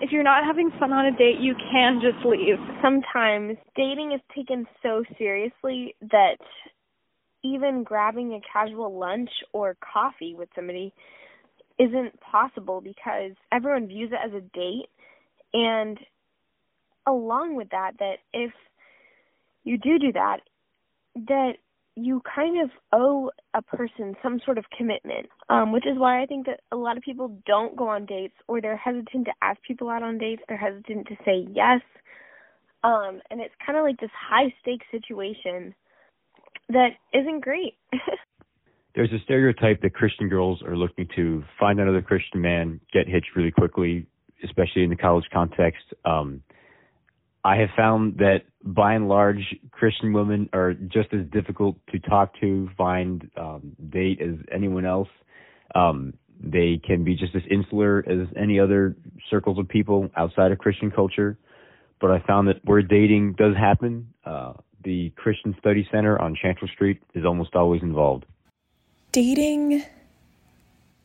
if you're not having fun on a date, you can just leave. Sometimes dating is taken so seriously that even grabbing a casual lunch or coffee with somebody isn't possible because everyone views it as a date and along with that that if you do do that that you kind of owe a person some sort of commitment um which is why i think that a lot of people don't go on dates or they're hesitant to ask people out on dates they're hesitant to say yes um and it's kind of like this high stakes situation that isn't great there's a stereotype that Christian girls are looking to find another Christian man, get hitched really quickly, especially in the college context. Um, I have found that by and large, Christian women are just as difficult to talk to, find, um, date as anyone else. Um, they can be just as insular as any other circles of people outside of Christian culture. But I found that where dating does happen, uh, the Christian Study Center on Chancellor Street is almost always involved dating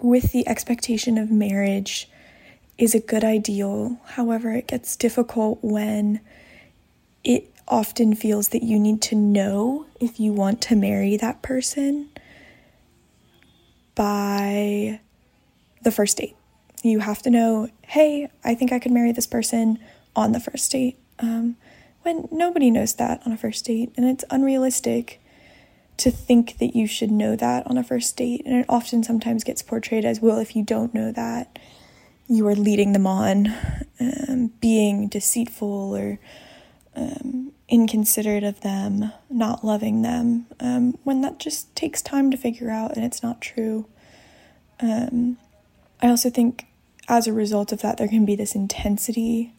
with the expectation of marriage is a good ideal. However, it gets difficult when it often feels that you need to know if you want to marry that person by the first date. You have to know, hey, I think I could marry this person on the first date. Um, when nobody knows that on a first date, and it's unrealistic to think that you should know that on a first date. And it often sometimes gets portrayed as well, if you don't know that, you are leading them on, um, being deceitful or um, inconsiderate of them, not loving them, um, when that just takes time to figure out and it's not true. Um, I also think as a result of that, there can be this intensity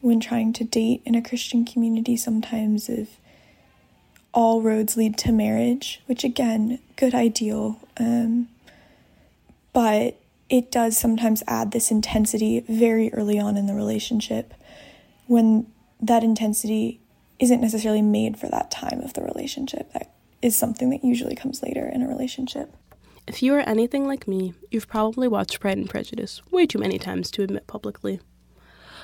when trying to date in a Christian community sometimes of all roads lead to marriage, which again, good ideal. Um, but it does sometimes add this intensity very early on in the relationship when that intensity isn't necessarily made for that time of the relationship. That is something that usually comes later in a relationship. If you are anything like me, you've probably watched Pride and Prejudice way too many times to admit publicly.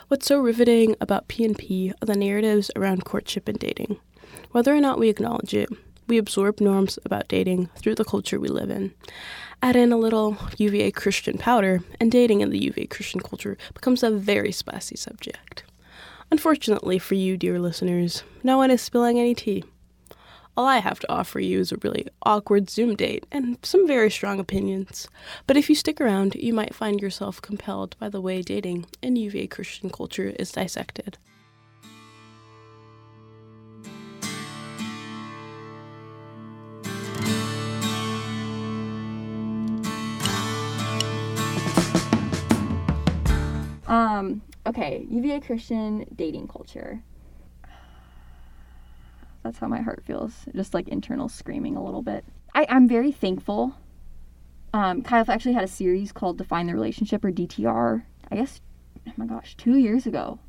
What's so riveting about P&P are the narratives around courtship and dating. Whether or not we acknowledge it, we absorb norms about dating through the culture we live in. Add in a little UVA Christian powder, and dating in the UVA Christian culture becomes a very spicy subject. Unfortunately for you, dear listeners, no one is spilling any tea. All I have to offer you is a really awkward Zoom date and some very strong opinions. But if you stick around, you might find yourself compelled by the way dating in UVA Christian culture is dissected. Um, okay, UVA Christian dating culture. That's how my heart feels. Just like internal screaming a little bit. I, I'm very thankful. Um, Kyle actually had a series called Define the Relationship or DTR. I guess, oh my gosh, two years ago.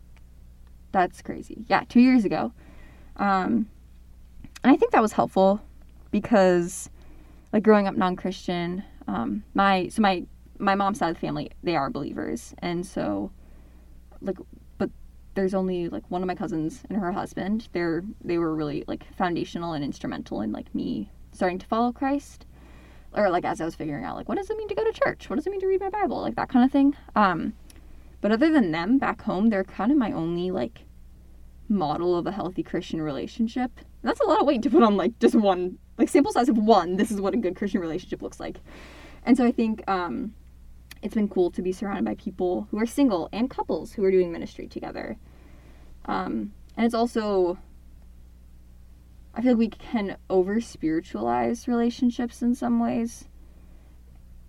That's crazy. Yeah, two years ago. Um, and I think that was helpful because, like, growing up non-Christian, um, my so my my mom's side of the family, they are believers. And so, like, but there's only like one of my cousins and her husband. They're, they were really like foundational and instrumental in like me starting to follow Christ. Or like as I was figuring out, like, what does it mean to go to church? What does it mean to read my Bible? Like that kind of thing. Um, but other than them back home, they're kind of my only like model of a healthy Christian relationship. And that's a lot of weight to put on like just one, like sample size of one. This is what a good Christian relationship looks like. And so I think um, it's been cool to be surrounded by people who are single and couples who are doing ministry together. Um, and it's also, I feel like we can over spiritualize relationships in some ways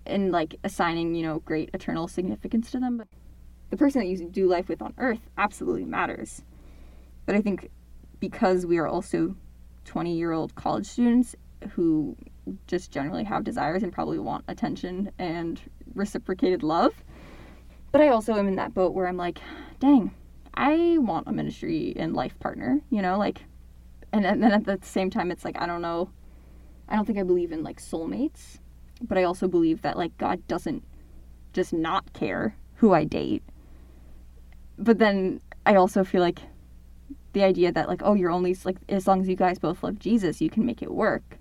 and like assigning, you know, great eternal significance to them. But the person that you do life with on earth absolutely matters. But I think because we are also 20 year old college students who just generally have desires and probably want attention and reciprocated love. But I also am in that boat where I'm like, dang, I want a ministry and life partner, you know, like, and, and then at the same time, it's like, I don't know, I don't think I believe in like soulmates, but I also believe that like God doesn't just not care who I date. but then I also feel like the idea that like oh you're only like as long as you guys both love Jesus you can make it work.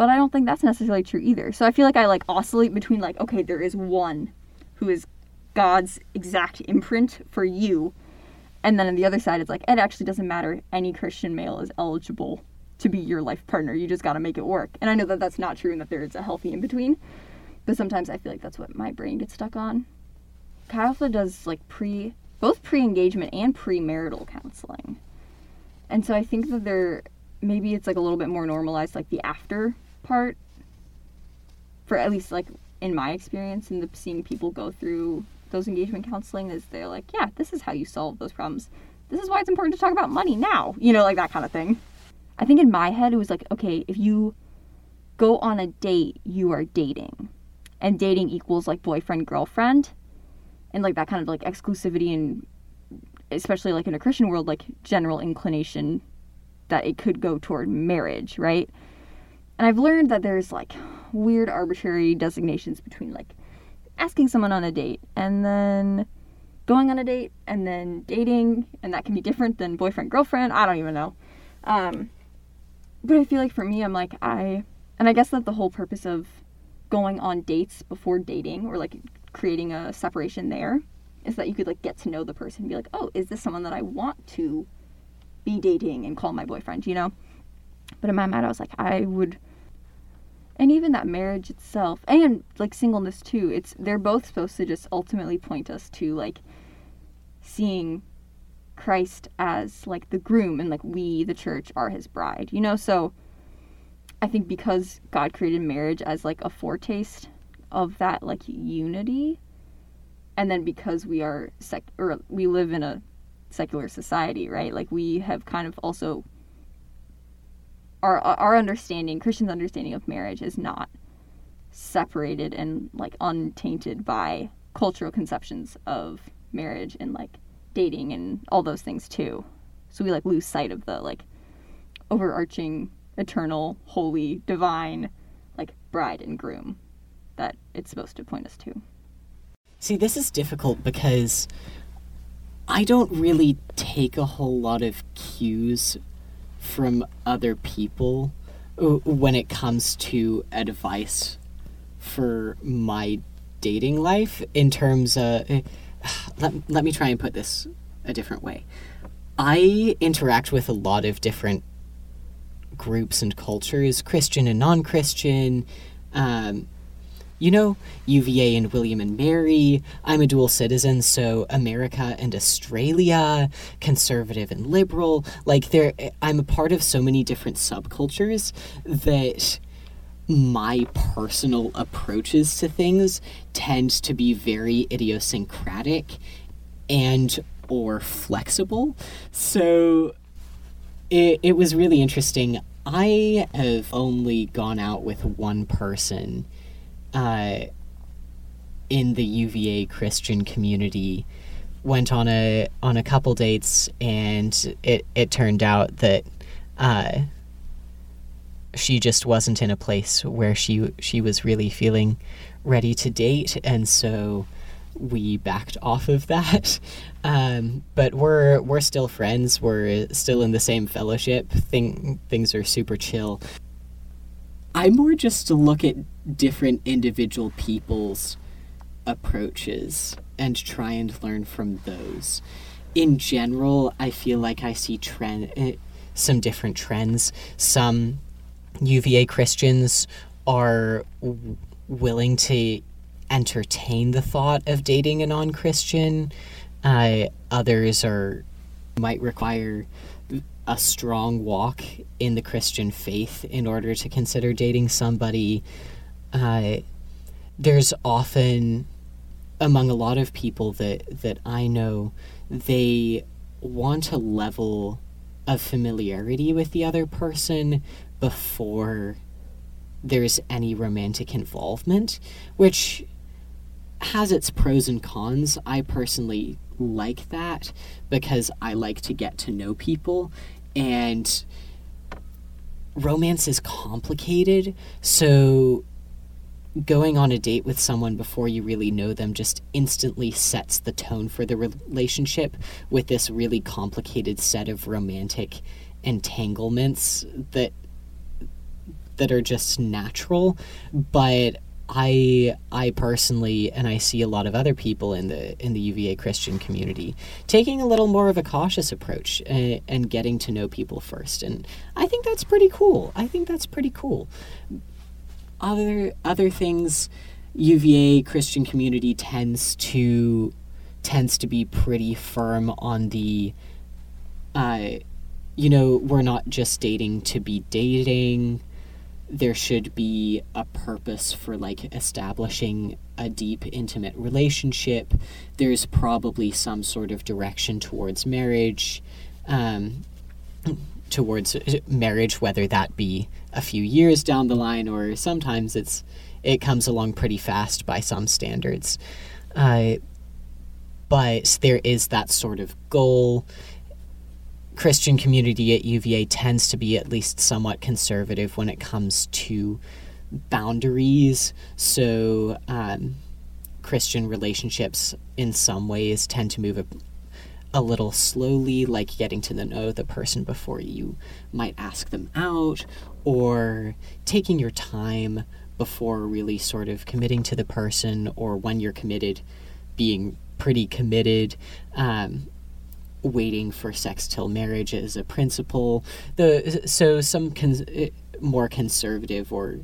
But I don't think that's necessarily true either. So I feel like I like oscillate between like okay there is one who is God's exact imprint for you. And then on the other side, it's like, it actually doesn't matter. Any Christian male is eligible to be your life partner. You just got to make it work. And I know that that's not true and that there is a healthy in between. But sometimes I feel like that's what my brain gets stuck on. Chi does like pre, both pre engagement and premarital counseling. And so I think that there, maybe it's like a little bit more normalized, like the after part, for at least like in my experience and the seeing people go through those engagement counseling is they're like, yeah, this is how you solve those problems. This is why it's important to talk about money now, you know, like that kind of thing. I think in my head it was like, okay, if you go on a date, you are dating. And dating equals like boyfriend, girlfriend. And like that kind of like exclusivity and especially like in a Christian world, like general inclination that it could go toward marriage, right? And I've learned that there's like weird arbitrary designations between like asking someone on a date and then going on a date and then dating and that can be different than boyfriend girlfriend i don't even know. Um, but i feel like for me i'm like i and i guess that the whole purpose of going on dates before dating or like creating a separation there is that you could like get to know the person and be like oh is this someone that i want to be dating and call my boyfriend you know? But in my mind i was like i would and even that marriage itself and like singleness too it's they're both supposed to just ultimately point us to like seeing christ as like the groom and like we the church are his bride you know? So i think because god created marriage as like a foretaste of that like unity and then because we are sec or we live in a secular society right? Like we have kind of also our our understanding, Christian's understanding of marriage is not separated and like untainted by cultural conceptions of marriage and like dating and all those things too. So we like lose sight of the like overarching eternal, holy, divine like bride and groom that it's supposed to point us to. See, this is difficult because I don't really take a whole lot of cues from other people when it comes to advice for my dating life in terms of let, let me try and put this a different way. I interact with a lot of different groups and cultures christian and non-christian um, you know, UVA and William and Mary. I'm a dual citizen, so America and Australia, conservative and liberal. Like there I'm a part of so many different subcultures that my personal approaches to things tend to be very idiosyncratic and or flexible. So it, it was really interesting. I have only gone out with one person uh, in the UVA Christian community went on a on a couple dates, and it it turned out that uh, she just wasn't in a place where she she was really feeling ready to date, and so we backed off of that. Um, but we're we're still friends. We're still in the same fellowship. Thing things are super chill. I more just to look at different individual people's approaches and try and learn from those. In general, I feel like I see trend eh, some different trends. Some UVA Christians are willing to entertain the thought of dating a non-Christian. Uh, others are might require a strong walk in the Christian faith in order to consider dating somebody. Uh, there's often, among a lot of people that, that I know, they want a level of familiarity with the other person before there's any romantic involvement, which has its pros and cons. I personally like that because I like to get to know people and romance is complicated so going on a date with someone before you really know them just instantly sets the tone for the relationship with this really complicated set of romantic entanglements that that are just natural but I I personally and I see a lot of other people in the in the UVA Christian community taking a little more of a cautious approach and, uh, and getting to know people first and I think that's pretty cool. I think that's pretty cool. Other other things UVA Christian community tends to tends to be pretty firm on the uh you know, we're not just dating to be dating there should be a purpose for like establishing a deep intimate relationship. There's probably some sort of direction towards marriage um, towards marriage whether that be a few years down the line or sometimes it's it comes along pretty fast by some standards. Uh, but there is that sort of goal Christian community at UVA tends to be at least somewhat conservative when it comes to boundaries. So, um, Christian relationships in some ways tend to move a, a little slowly, like getting to know the person before you might ask them out, or taking your time before really sort of committing to the person, or when you're committed, being pretty committed. Um, waiting for sex till marriage as a principle. The so some con- more conservative or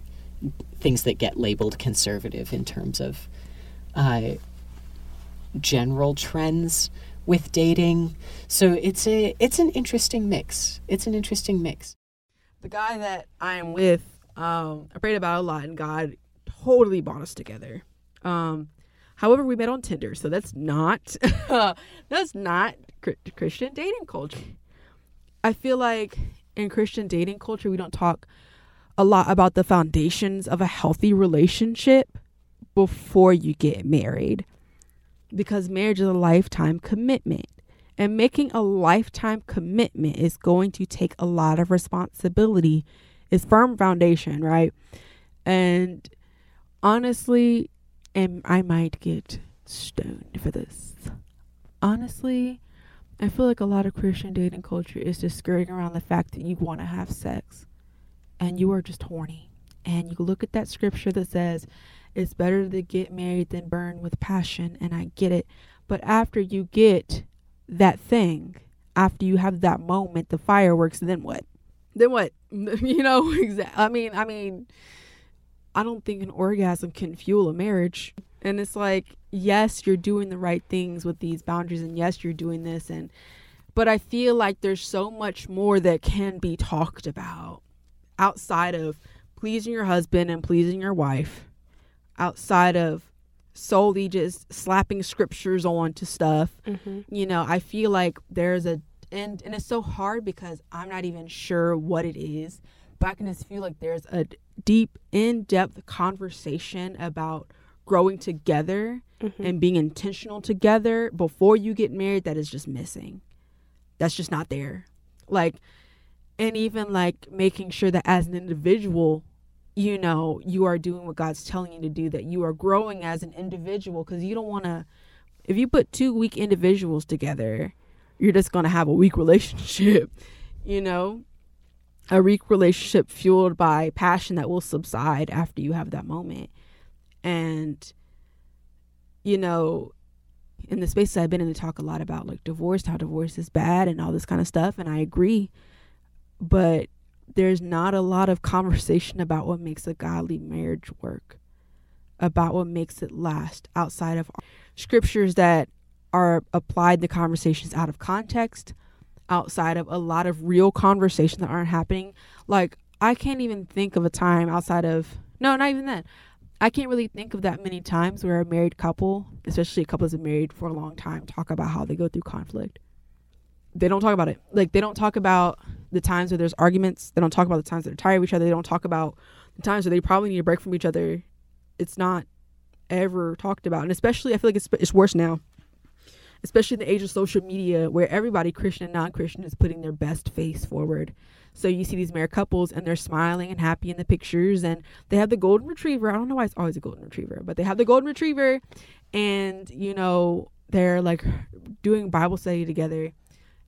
things that get labeled conservative in terms of uh, general trends with dating. So it's a it's an interesting mix. It's an interesting mix. The guy that I'm with, um, I prayed about a lot, and God totally brought us together. Um, however, we met on Tinder, so that's not uh, that's not Christian dating culture. I feel like in Christian dating culture, we don't talk a lot about the foundations of a healthy relationship before you get married because marriage is a lifetime commitment. And making a lifetime commitment is going to take a lot of responsibility. It's firm foundation, right? And honestly, and I might get stoned for this. Honestly, I feel like a lot of Christian dating culture is just skirting around the fact that you want to have sex and you are just horny. And you look at that scripture that says it's better to get married than burn with passion. And I get it. But after you get that thing, after you have that moment, the fireworks, then what? Then what? you know, exactly. I mean, I mean, I don't think an orgasm can fuel a marriage. And it's like, yes, you're doing the right things with these boundaries, and yes, you're doing this. And, but I feel like there's so much more that can be talked about outside of pleasing your husband and pleasing your wife, outside of solely just slapping scriptures on to stuff. Mm-hmm. You know, I feel like there's a, and, and it's so hard because I'm not even sure what it is, but I can just feel like there's a deep, in depth conversation about growing together mm-hmm. and being intentional together before you get married that is just missing. That's just not there. Like, and even like making sure that as an individual, you know, you are doing what God's telling you to do, that you are growing as an individual because you don't want to, if you put two weak individuals together, you're just going to have a weak relationship, you know? A relationship fueled by passion that will subside after you have that moment. And, you know, in the spaces I've been in, they talk a lot about like divorce, how divorce is bad and all this kind of stuff. And I agree. But there's not a lot of conversation about what makes a godly marriage work, about what makes it last outside of scriptures that are applied the conversations out of context, outside of a lot of real conversations that aren't happening. Like, I can't even think of a time outside of, no, not even then. I can't really think of that many times where a married couple, especially a couple that's been married for a long time, talk about how they go through conflict. They don't talk about it. Like they don't talk about the times where there's arguments. They don't talk about the times that they're tired of each other. They don't talk about the times where they probably need a break from each other. It's not ever talked about, and especially I feel like it's it's worse now especially in the age of social media where everybody, Christian and non Christian, is putting their best face forward. So you see these married couples and they're smiling and happy in the pictures and they have the golden retriever. I don't know why it's always a golden retriever, but they have the golden retriever and you know, they're like doing Bible study together.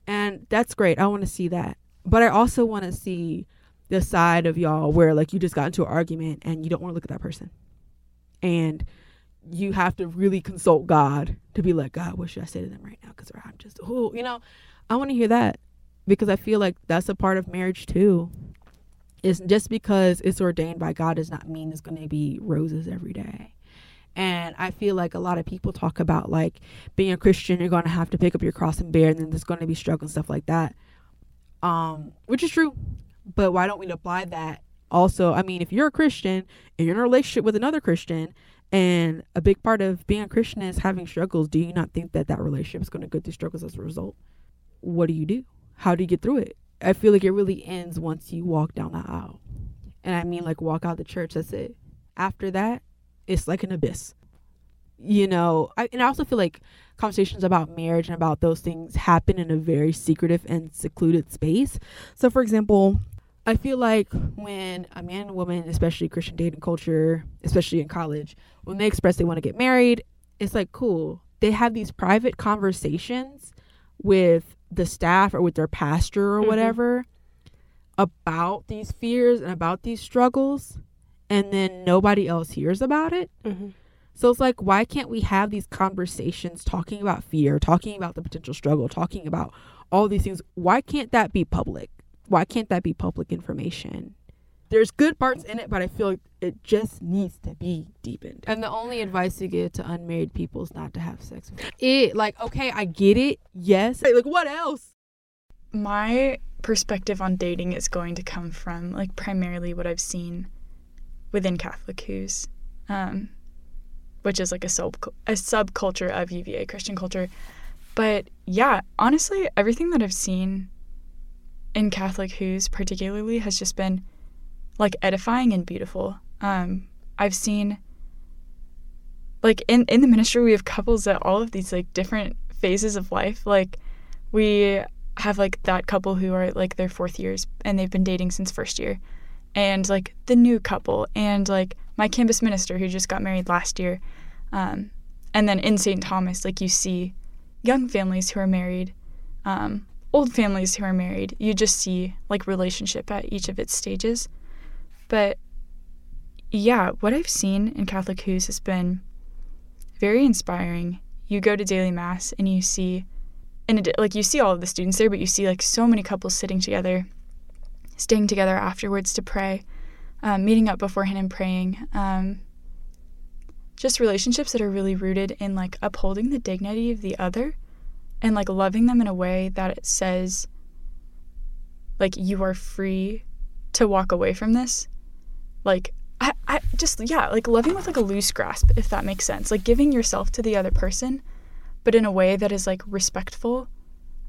And that's great. I want to see that. But I also want to see the side of y'all where like you just got into an argument and you don't want to look at that person. And you have to really consult God to be like, God, what should I say to them right now? Because I'm just, oh, you know, I want to hear that because I feel like that's a part of marriage too. It's just because it's ordained by God does not mean it's going to be roses every day. And I feel like a lot of people talk about like being a Christian, you're going to have to pick up your cross and bear, and then there's going to be struggle and stuff like that. Um, which is true, but why don't we apply that? Also, I mean, if you're a Christian and you're in a relationship with another Christian, and a big part of being a Christian is having struggles, do you not think that that relationship is going to go through struggles as a result? What do you do? how do you get through it? I feel like it really ends once you walk down the aisle. And I mean, like, walk out the church, that's it. After that, it's like an abyss. You know, I, and I also feel like conversations about marriage and about those things happen in a very secretive and secluded space. So, for example, I feel like when a man and woman, especially Christian dating culture, especially in college, when they express they want to get married, it's like cool. They have these private conversations with the staff or with their pastor or mm-hmm. whatever about these fears and about these struggles and then nobody else hears about it mm-hmm. so it's like why can't we have these conversations talking about fear talking about the potential struggle talking about all these things why can't that be public why can't that be public information there's good parts in it, but I feel like it just needs to be deepened. And the only advice you give to unmarried people is not to have sex. It like okay, I get it. Yes. Like what else? My perspective on dating is going to come from like primarily what I've seen within Catholic Hoos, um, which is like a sub a subculture of UVA Christian culture. But yeah, honestly, everything that I've seen in Catholic Hoos particularly has just been like edifying and beautiful. Um, I've seen like in in the ministry we have couples at all of these like different phases of life. Like we have like that couple who are like their fourth years and they've been dating since first year. And like the new couple and like my campus minister who just got married last year. Um, and then in St. Thomas, like you see young families who are married, um, old families who are married. You just see like relationship at each of its stages. But yeah, what I've seen in Catholic Hoos has been very inspiring. You go to daily mass and you see, and it, like you see all of the students there, but you see like so many couples sitting together, staying together afterwards to pray, um, meeting up beforehand and praying. Um, just relationships that are really rooted in like upholding the dignity of the other and like loving them in a way that it says like you are free to walk away from this. Like I, I just yeah like loving with like a loose grasp if that makes sense. Like giving yourself to the other person but in a way that is like respectful.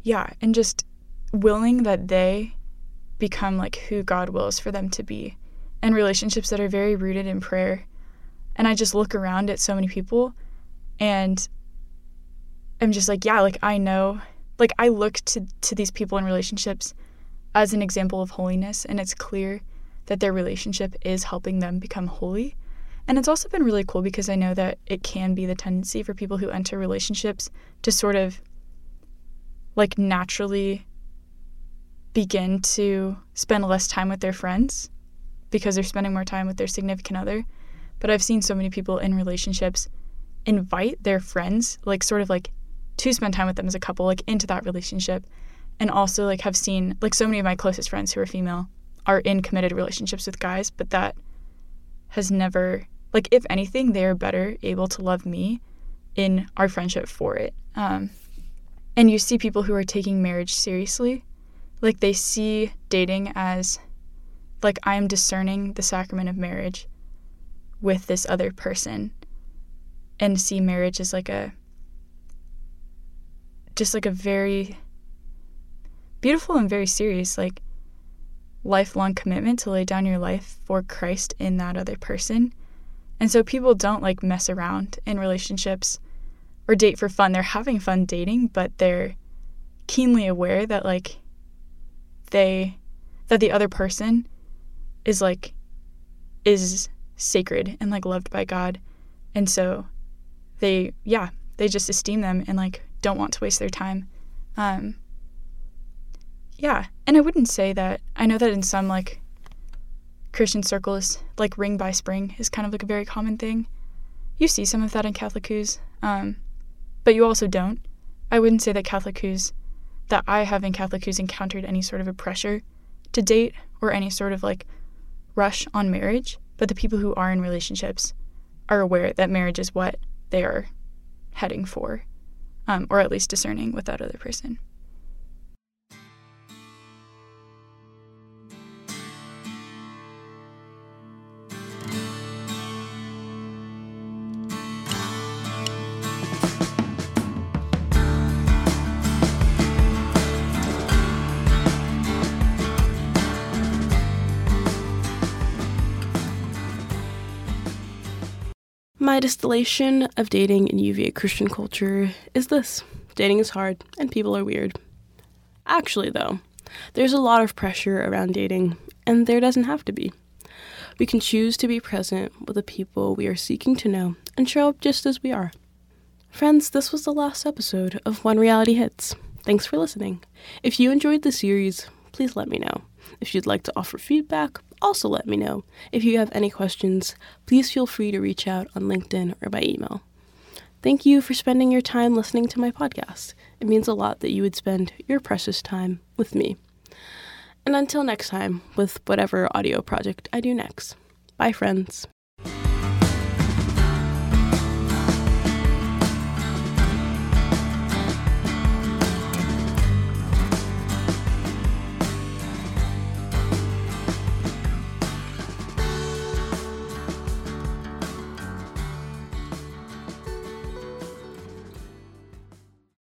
Yeah and just willing that they become like who god wills for them to be. And relationships that are very rooted in prayer. And i just look around at so many people and i'm just like yeah like i know like i look to to these people in relationships as an example of holiness and it's clear that their relationship is helping them become holy. And it's also been really cool because I know that it can be the tendency for people who enter relationships to sort of like naturally begin to spend less time with their friends because they're spending more time with their significant other. But I've seen so many people in relationships invite their friends, like sort of like to spend time with them as a couple, like into that relationship. And also like have seen like so many of my closest friends who are female are in committed relationships with guys, but that has never like if anything, they are better able to love me in our friendship for it. Um, and you see people who are taking marriage seriously, like they see dating as like I am discerning the sacrament of marriage with this other person, and see marriage as like a just like a very beautiful and very serious like lifelong commitment to lay down your life for Christ in that other person. And so people don't like mess around in relationships or date for fun. They're having fun dating, but they're keenly aware that like they that the other person is like is sacred and like loved by God. And so they yeah, they just esteem them and like don't want to waste their time. Um yeah, and I wouldn't say that I know that in some like Christian circles, like ring by spring is kind of like a very common thing. You see some of that in Catholic Hoos, um, but you also don't. I wouldn't say that Catholic Hoos, that I have in Catholic Hoos encountered any sort of a pressure to date or any sort of like rush on marriage, but the people who are in relationships are aware that marriage is what they are heading for, um, or at least discerning with that other person. Distillation of dating in UVA Christian culture is this dating is hard and people are weird. Actually, though, there's a lot of pressure around dating, and there doesn't have to be. We can choose to be present with the people we are seeking to know and show up just as we are. Friends, this was the last episode of When Reality Hits. Thanks for listening. If you enjoyed the series, please let me know. If you'd like to offer feedback, also let me know. If you have any questions, please feel free to reach out on LinkedIn or by email. Thank you for spending your time listening to my podcast. It means a lot that you would spend your precious time with me. And until next time, with whatever audio project I do next. Bye, friends.